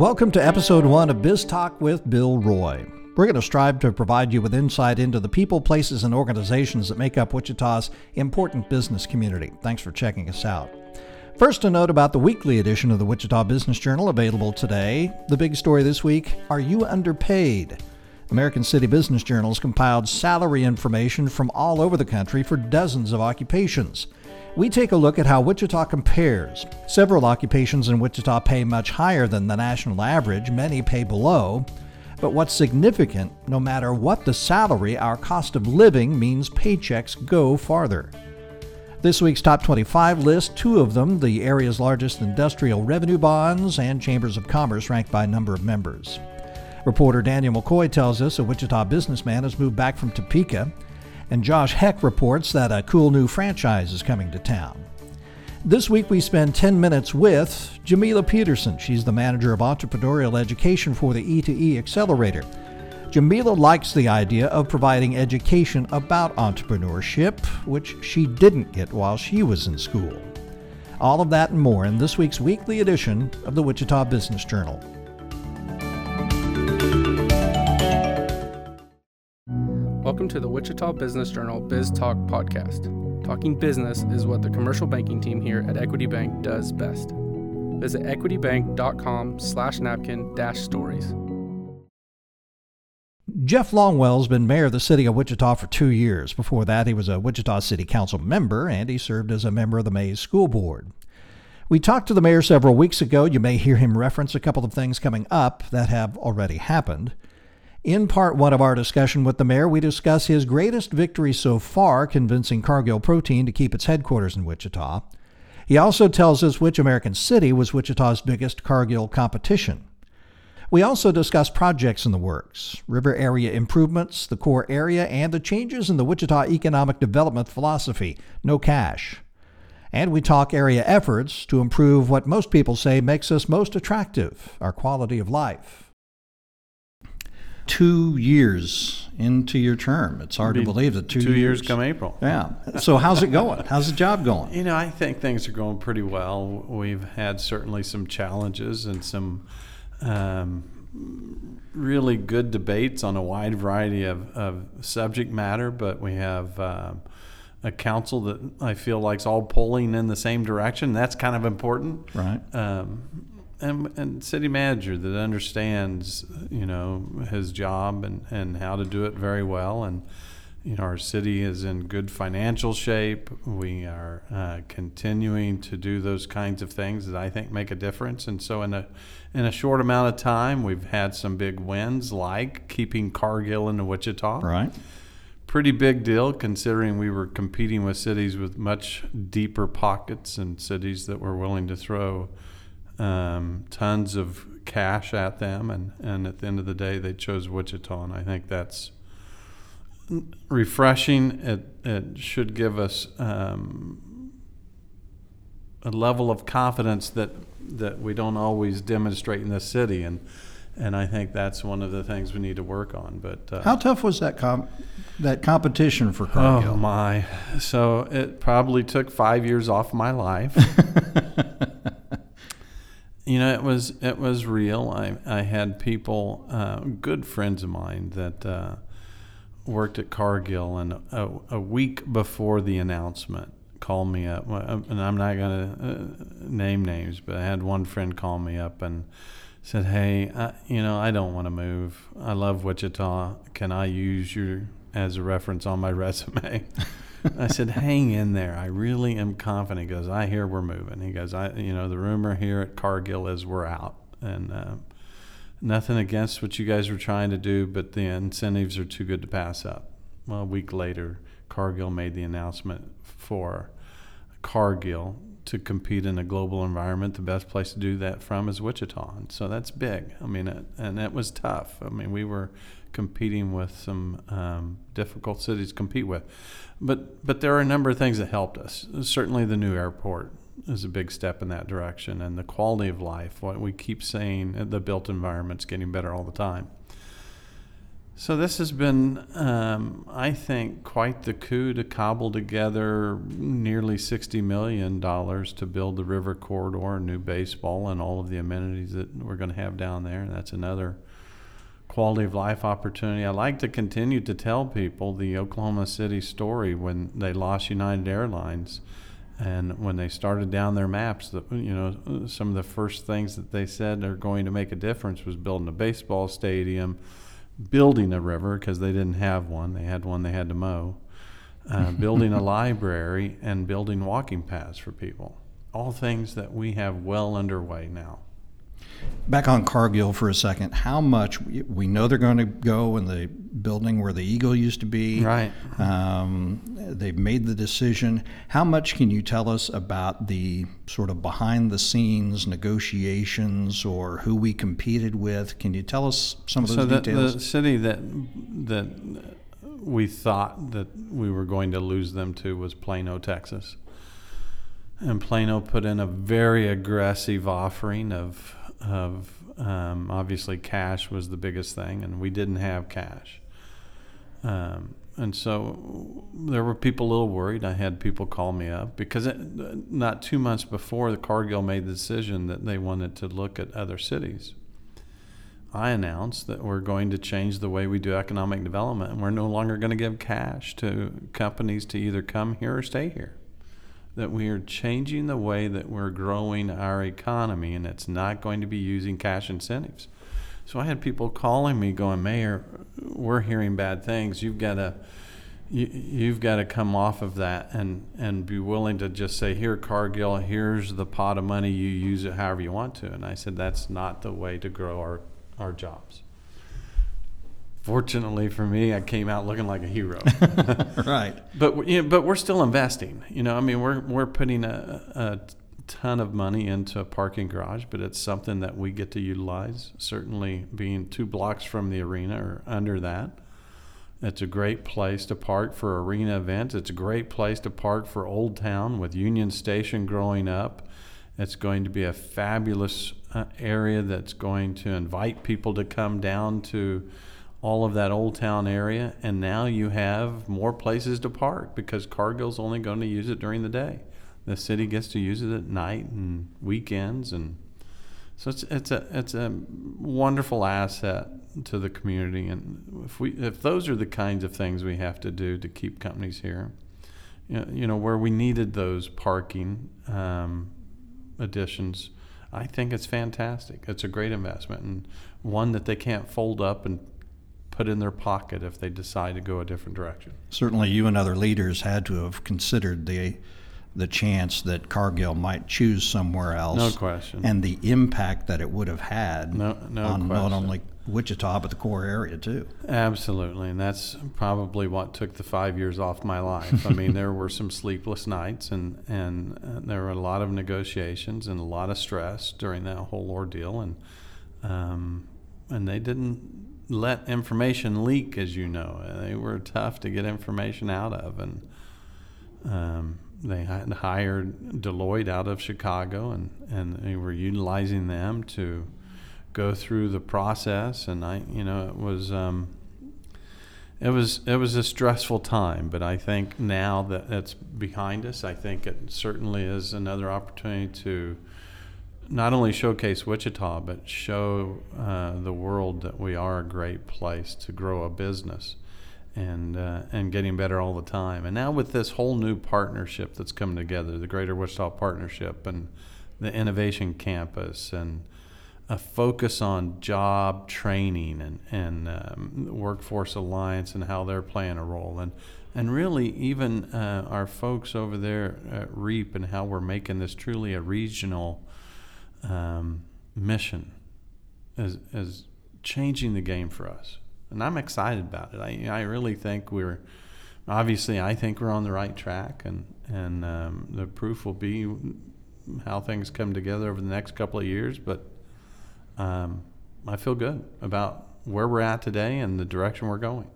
Welcome to episode one of Biz Talk with Bill Roy. We're going to strive to provide you with insight into the people, places, and organizations that make up Wichita's important business community. Thanks for checking us out. First, a note about the weekly edition of the Wichita Business Journal available today. The big story this week Are you underpaid? American City Business Journals compiled salary information from all over the country for dozens of occupations. We take a look at how Wichita compares. Several occupations in Wichita pay much higher than the national average, many pay below. But what's significant, no matter what the salary, our cost of living means paychecks go farther. This week's top 25 list, two of them, the area's largest industrial revenue bonds and chambers of commerce ranked by number of members. Reporter Daniel McCoy tells us a Wichita businessman has moved back from Topeka and Josh Heck reports that a cool new franchise is coming to town. This week we spend 10 minutes with Jamila Peterson. She's the manager of entrepreneurial education for the E2E Accelerator. Jamila likes the idea of providing education about entrepreneurship, which she didn't get while she was in school. All of that and more in this week's weekly edition of the Wichita Business Journal. To the Wichita Business Journal Biz Talk podcast. Talking business is what the commercial banking team here at Equity Bank does best. Visit equitybank.com slash napkin dash stories. Jeff Longwell's been mayor of the city of Wichita for two years. Before that, he was a Wichita City Council member and he served as a member of the Maize School Board. We talked to the mayor several weeks ago. You may hear him reference a couple of things coming up that have already happened. In part one of our discussion with the mayor, we discuss his greatest victory so far, convincing Cargill Protein to keep its headquarters in Wichita. He also tells us which American city was Wichita's biggest Cargill competition. We also discuss projects in the works, river area improvements, the core area, and the changes in the Wichita economic development philosophy no cash. And we talk area efforts to improve what most people say makes us most attractive our quality of life two years into your term. It's hard to believe that two, two years, years come April. Yeah. So how's it going? how's the job going? You know, I think things are going pretty well. We've had certainly some challenges and some um, really good debates on a wide variety of, of subject matter, but we have. Uh, a council that I feel like's all pulling in the same direction. That's kind of important, right? Um, and, and city manager that understands you know his job and, and how to do it very well. And you know our city is in good financial shape. We are uh, continuing to do those kinds of things that I think make a difference. And so in a in a short amount of time we've had some big wins like keeping Cargill into Wichita. Right. Pretty big deal considering we were competing with cities with much deeper pockets and cities that were willing to throw um, tons of cash at them, and, and at the end of the day, they chose Wichita, and I think that's refreshing. It, it should give us um, a level of confidence that that we don't always demonstrate in this city, and and I think that's one of the things we need to work on. But uh, how tough was that comp- that competition for Cargill? Oh my! So it probably took five years off my life. you know, it was it was real. I I had people, uh, good friends of mine that uh, worked at Cargill, and a, a, week before the announcement, called me up. And I'm not going to uh, name names, but I had one friend call me up and said, "Hey, I, you know, I don't want to move. I love Wichita. Can I use you as a reference on my resume?" I said, "Hang in there. I really am confident." He goes, "I hear we're moving." He goes, "I, you know, the rumor here at Cargill is we're out, and uh, nothing against what you guys were trying to do, but the incentives are too good to pass up." Well, a week later, Cargill made the announcement for Cargill to compete in a global environment. The best place to do that from is Wichita, and so that's big. I mean, it, and it was tough. I mean, we were competing with some um, difficult cities to compete with. But but there are a number of things that helped us. Certainly, the new airport is a big step in that direction, and the quality of life. What we keep saying, the built environment's getting better all the time. So this has been, um, I think, quite the coup to cobble together nearly sixty million dollars to build the river corridor, new baseball, and all of the amenities that we're going to have down there. And that's another quality of life opportunity. I like to continue to tell people the Oklahoma City story when they lost United Airlines. And when they started down their maps, the, you know, some of the first things that they said are going to make a difference was building a baseball stadium, building a river because they didn't have one. They had one they had to mow. Uh, building a library and building walking paths for people. All things that we have well underway now. Back on Cargill for a second, how much we know they're going to go in the building where the Eagle used to be. Right. Um, they've made the decision. How much can you tell us about the sort of behind the scenes negotiations or who we competed with? Can you tell us some of those so the, details? the city that that we thought that we were going to lose them to was Plano, Texas. And Plano put in a very aggressive offering of of um, obviously cash was the biggest thing, and we didn't have cash. Um, and so there were people a little worried. I had people call me up because it, not two months before the Cargill made the decision that they wanted to look at other cities. I announced that we're going to change the way we do economic development, and we're no longer going to give cash to companies to either come here or stay here that we are changing the way that we're growing our economy, and it's not going to be using cash incentives. So I had people calling me, going, "Mayor, we're hearing bad things. You've got to." You, you've got to come off of that and, and be willing to just say, Here, Cargill, here's the pot of money. You use it however you want to. And I said, That's not the way to grow our, our jobs fortunately for me, I came out looking like a hero. right. But you know, but we're still investing. You know, I mean, we're we're putting a, a ton of money into a parking garage, but it's something that we get to utilize. Certainly, being two blocks from the arena or under that. It's a great place to park for arena events. It's a great place to park for Old Town with Union Station growing up. It's going to be a fabulous uh, area that's going to invite people to come down to all of that old town area, and now you have more places to park because Cargill's only going to use it during the day. The city gets to use it at night and weekends, and so it's it's a it's a wonderful asset to the community. And if we if those are the kinds of things we have to do to keep companies here, you know, you know where we needed those parking um, additions. I think it's fantastic. It's a great investment and one that they can't fold up and put in their pocket if they decide to go a different direction. Certainly, you and other leaders had to have considered the the chance that Cargill might choose somewhere else. No question. And the impact that it would have had no, no on question. not only Wichita but the core area too. Absolutely, and that's probably what took the five years off my life. I mean, there were some sleepless nights, and and there were a lot of negotiations and a lot of stress during that whole ordeal, and um, and they didn't let information leak, as you know. They were tough to get information out of, and um, they hired Deloitte out of Chicago, and, and they were utilizing them to go through the process. And I, you know, it was um, it was it was a stressful time, but I think now that it's behind us, I think it certainly is another opportunity to not only showcase Wichita, but show uh, the world that we are a great place to grow a business and uh, and getting better all the time. And now with this whole new partnership that's coming together, the Greater Wichita Partnership and the Innovation Campus and a focus on job training and, and um, workforce alliance and how they're playing a role and and really even uh, our folks over there at REAP and how we're making this truly a regional um, mission is, is changing the game for us. And I'm excited about it. I, I really think we're, obviously, I think we're on the right track, and, and um, the proof will be how things come together over the next couple of years. But um, I feel good about where we're at today and the direction we're going.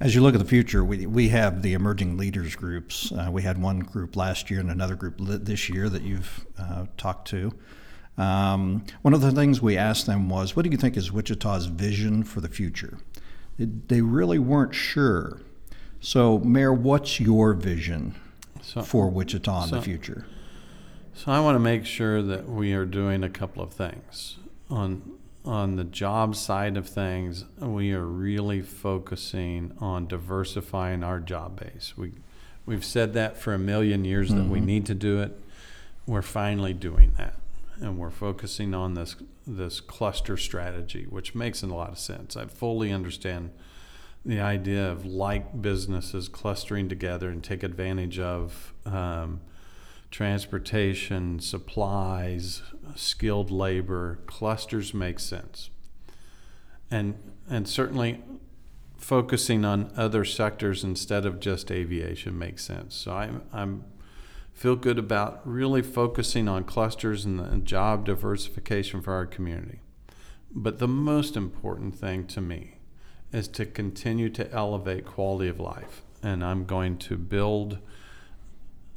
As you look at the future, we, we have the emerging leaders groups. Uh, we had one group last year and another group this year that you've uh, talked to. Um, one of the things we asked them was, what do you think is Wichita's vision for the future? they really weren't sure. So, Mayor, what's your vision So, for Wichita in so- the future? So I want to make sure that we are doing a couple of things on on the job side of things. We are really focusing on diversifying our job base. We we've said that for a million years that we need to do it. We're finally doing that, and we're focusing on this this cluster strategy, which makes a lot of sense. I fully understand the idea of like businesses clustering together and take advantage of. Um, transportation, supplies, skilled labor, clusters make sense. And and certainly focusing on other sectors instead of just aviation makes sense. So I'm I'm feel good about really focusing on clusters and, the, job diversification for our community. But the most important thing to me is to continue to elevate quality of life. And I'm going to build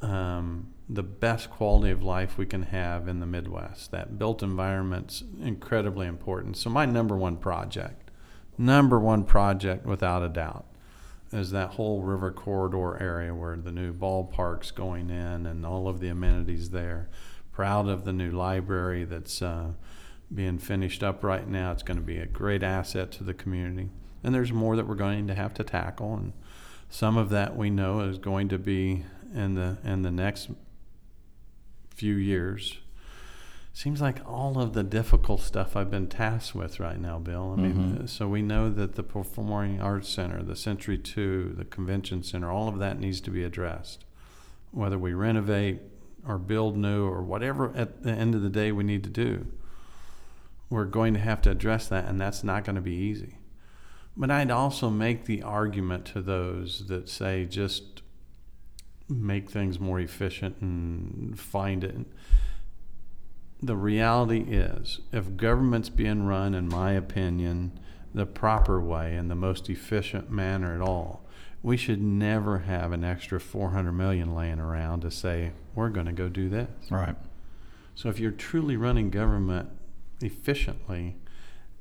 um, the best quality of life we can have in the Midwest. That built environment's incredibly important. So my number one project, number one project without a doubt, is that whole river corridor area where the new ballpark's going in and all of the amenities there. Proud of the new library that's uh, being finished up right now. It's going to be a great asset to the community. And there's more that we're going to have to tackle, and some of that we know is going to be in the in the next few years. Seems like all of the difficult stuff I've been tasked with right now, Bill. I mean, uh, so we know that the Performing Arts Center, the Century Two, the Convention Center, all of that needs to be addressed. Whether we renovate or build new or whatever at the end of the day we need to do, we're going to have to address that, and that's not going to be easy. But I'd also make the argument to those that say just make things more efficient and find it. The reality is, if government's being run, in my opinion, the proper way and the most efficient manner at all, we should never have an extra 400 million laying around to say we're going to go do this. Right. So if you're truly running government efficiently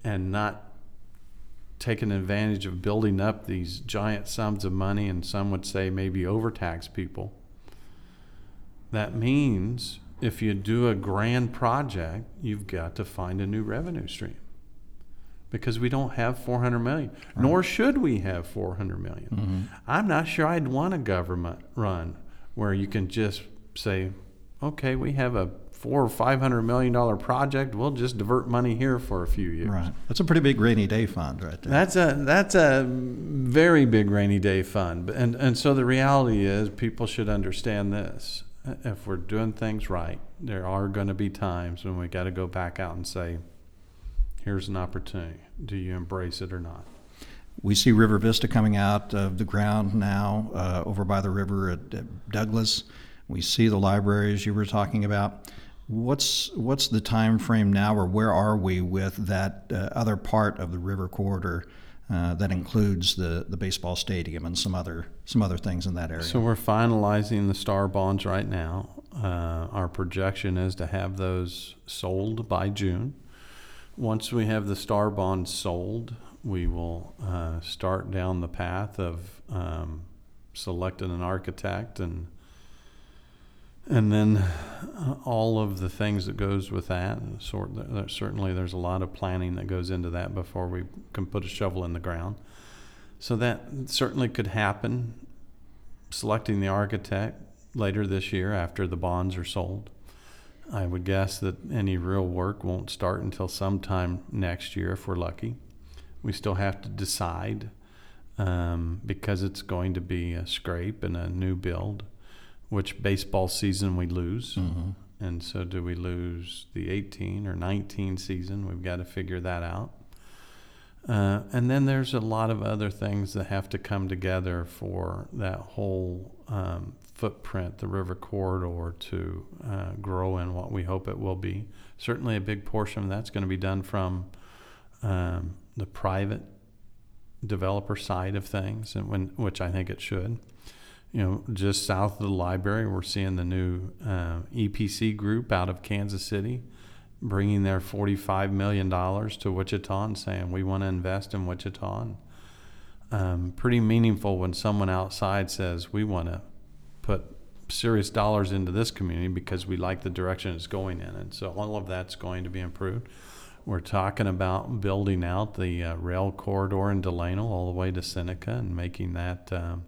and not taking advantage of building up these giant sums of money, and some would say maybe overtax people, that means if you do a grand project, you've got to find a new revenue stream. Because we don't have 400 million, nor should we have 400 million. Mm-hmm. I'm not sure I'd want a government run where you can just say, okay, we have a four or five hundred million dollar project. We'll just divert money here for a few years. Right. That's a pretty big rainy day fund right there. That's a that's a very big rainy day fund, and and so the reality is people should understand this. If we're doing things right, there are going to be times when we got to go back out and say, "Here's an opportunity. Do you embrace it or not?" We see River Vista coming out of the ground now uh, over by the river at, at Douglas. We see the libraries you were talking about. What's what's the time frame now, or where are we with that uh, other part of the river corridor uh, that includes the, the baseball stadium and some other some other things in that area? So we're finalizing the star bonds right now. Uh, our projection is to have those sold by June. Once we have the star bonds sold, we will uh, start down the path of um, selecting an architect and and then uh, all of the things that goes with that. Sort certainly, there's a lot of planning that goes into that before we can put a shovel in the ground. So that certainly could happen. Selecting the architect later this year after the bonds are sold. I would guess that any real work won't start until sometime next year if we're lucky. We still have to decide um, because it's going to be a scrape and a new build, which baseball season we lose. And so, do we lose the 18 or 19 season? We've got to figure that out. Uh, and then there's a lot of other things that have to come together for that whole um, footprint, the river corridor, to uh, grow in what we hope it will be. Certainly, a big portion of that's going to be done from um, the private developer side of things, and when, which I think it should. You know, just south of the library, we're seeing the new uh, EPC group out of Kansas City bringing their $45 million to Wichita and saying, we want to invest in Wichita. And um, pretty meaningful when someone outside says we want to put serious dollars into this community because we like the direction it's going in, and so all of that's going to be improved. We're talking about building out the uh, rail corridor in Delano all the way to Seneca and making that um,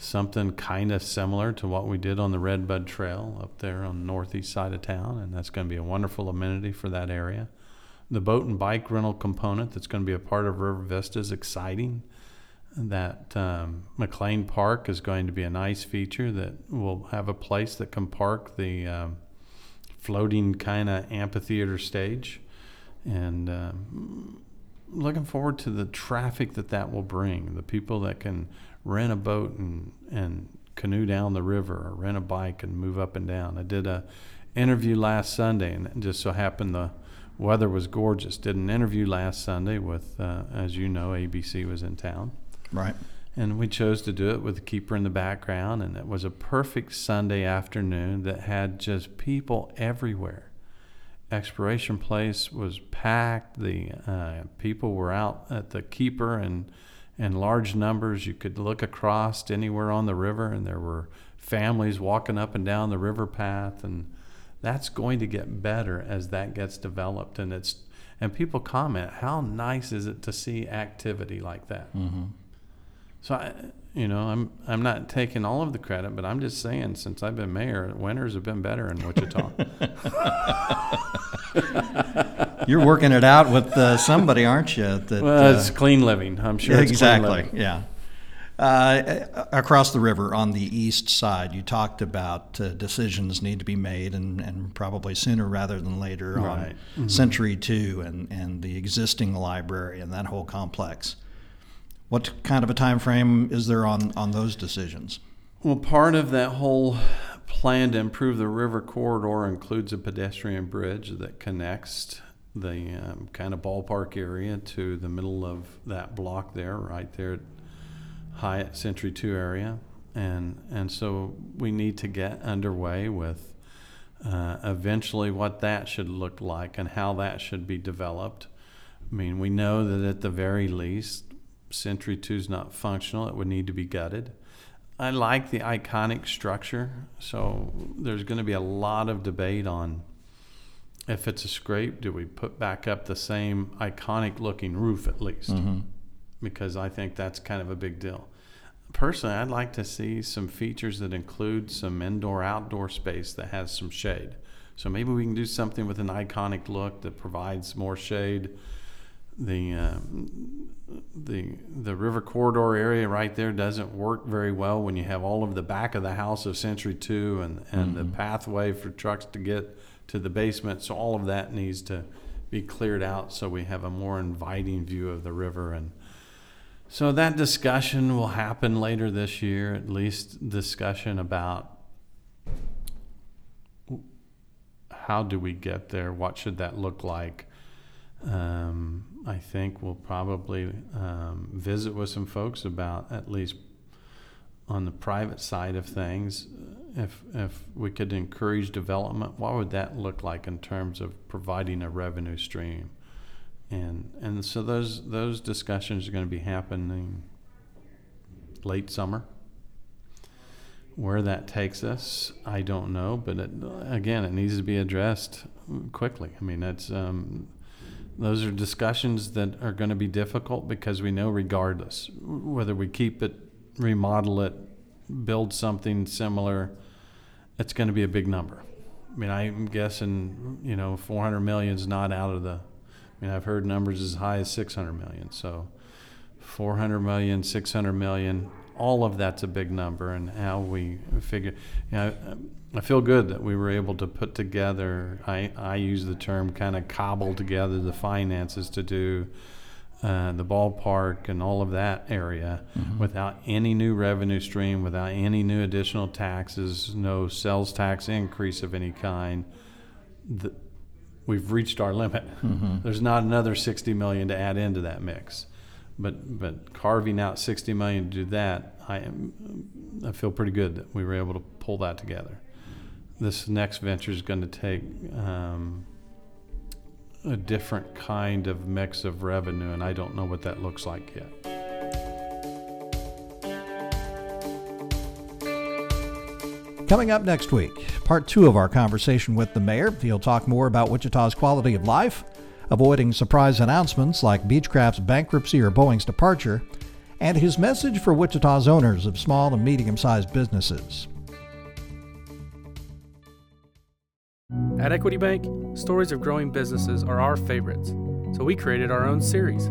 something kind of similar to what we did on the Redbud Trail up there on the northeast side of town, and that's going to be a wonderful amenity for that area. The boat and bike rental component that's going to be a part of River Vista is exciting. That um, McLean Park is going to be a nice feature that will have a place that can park the um, floating kind of amphitheater stage. And um, looking forward to the traffic that that will bring, the people that can rent a boat and, and canoe down the river or rent a bike and move up and down. I did a interview last Sunday, and it just so happened the weather was gorgeous. Did an interview last Sunday with, uh, as you know, ABC was in town. Right. And we chose to do it with the keeper in the background, and it was a perfect Sunday afternoon that had just people everywhere. Exploration Place was packed. The uh, people were out at the keeper and in large numbers. You could look across anywhere on the river, and there were families walking up and down the river path, and that's going to get better as that gets developed. And it's and people comment, how nice is it to see activity like that? Mm-hmm. So I, you know, I'm I'm not taking all of the credit, but I'm just saying since I've been mayor, winters have been better in Wichita. You're working it out with uh, somebody, aren't you? That, well, uh, it's clean living. I'm sure. It's exactly. Yeah. Uh, across the river on the east side, you talked about uh, decisions need to be made, and, and probably sooner rather than later Right. on Mhm. Century Two and, and the existing library and that whole complex. What kind of a time frame is there on, on those decisions? Well, part of that whole plan to improve the river corridor includes a pedestrian bridge that connects the um, kind of ballpark area to the middle of that block there, right there at Hyatt Century 2 area. And, and so we need to get underway with uh, eventually what that should look like and how that should be developed. I mean, we know that at the very least, Century 2 is not functional, it would need to be gutted. I like the iconic structure, so there's going to be a lot of debate on if it's a scrape, do we put back up the same iconic looking roof at least? Mm-hmm. Because I think that's kind of a big deal. Personally, I'd like to see some features that include some indoor outdoor space that has some shade. So maybe we can do something with an iconic look that provides more shade. The um, the the river corridor area right there doesn't work very well when you have all of the back of the house of Century Two and and the pathway for trucks to get to the basement. So all of that needs to be cleared out so we have a more inviting view of the river and. So that discussion will happen later this year, at least discussion about how do we get there? What should that look like? Um, I think we'll probably um, visit with some folks about at least on the private side of things. If if we could encourage development, what would that look like in terms of providing a revenue stream? And and so those those discussions are going to be happening late summer. Where that takes us, I don't know, but it, again, it needs to be addressed quickly. I mean, that's um, those are discussions that are going to be difficult because we know, regardless, whether we keep it, remodel it, build something similar, it's going to be a big number. I mean, I'm guessing, you know, 400 million is not out of the. I mean, I've heard numbers as high as 600 million. So, 400 million, 600 million, all of that's a big number. And how we figure, you know, I feel good that we were able to put together. I I use the term kind of cobble together the finances to do. Uh, the ballpark and all of that area without any new revenue stream, without any new additional taxes, no sales tax increase of any kind. The, we've reached our limit. There's not another 60 million to add into that mix but but carving out 60 million to do that, I am I feel pretty good that we were able to pull that together. This next venture is going to take um, a different kind of mix of revenue, and I don't know what that looks like yet. Coming up next week, part two of our conversation with the mayor. He'll talk more about Wichita's quality of life avoiding surprise announcements like Beechcraft's bankruptcy or Boeing's departure, and his message for Wichita's owners of small and medium sized businesses. At Equity Bank, stories of growing businesses are our favorites, so we created our own series.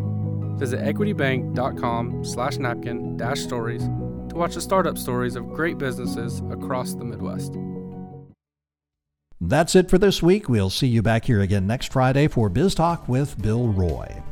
Visit equitybank.com slash napkin dash stories to watch the startup stories of great businesses across the Midwest. That's it for this week. We'll see you back here again next Friday for Biz Talk with Bill Roy.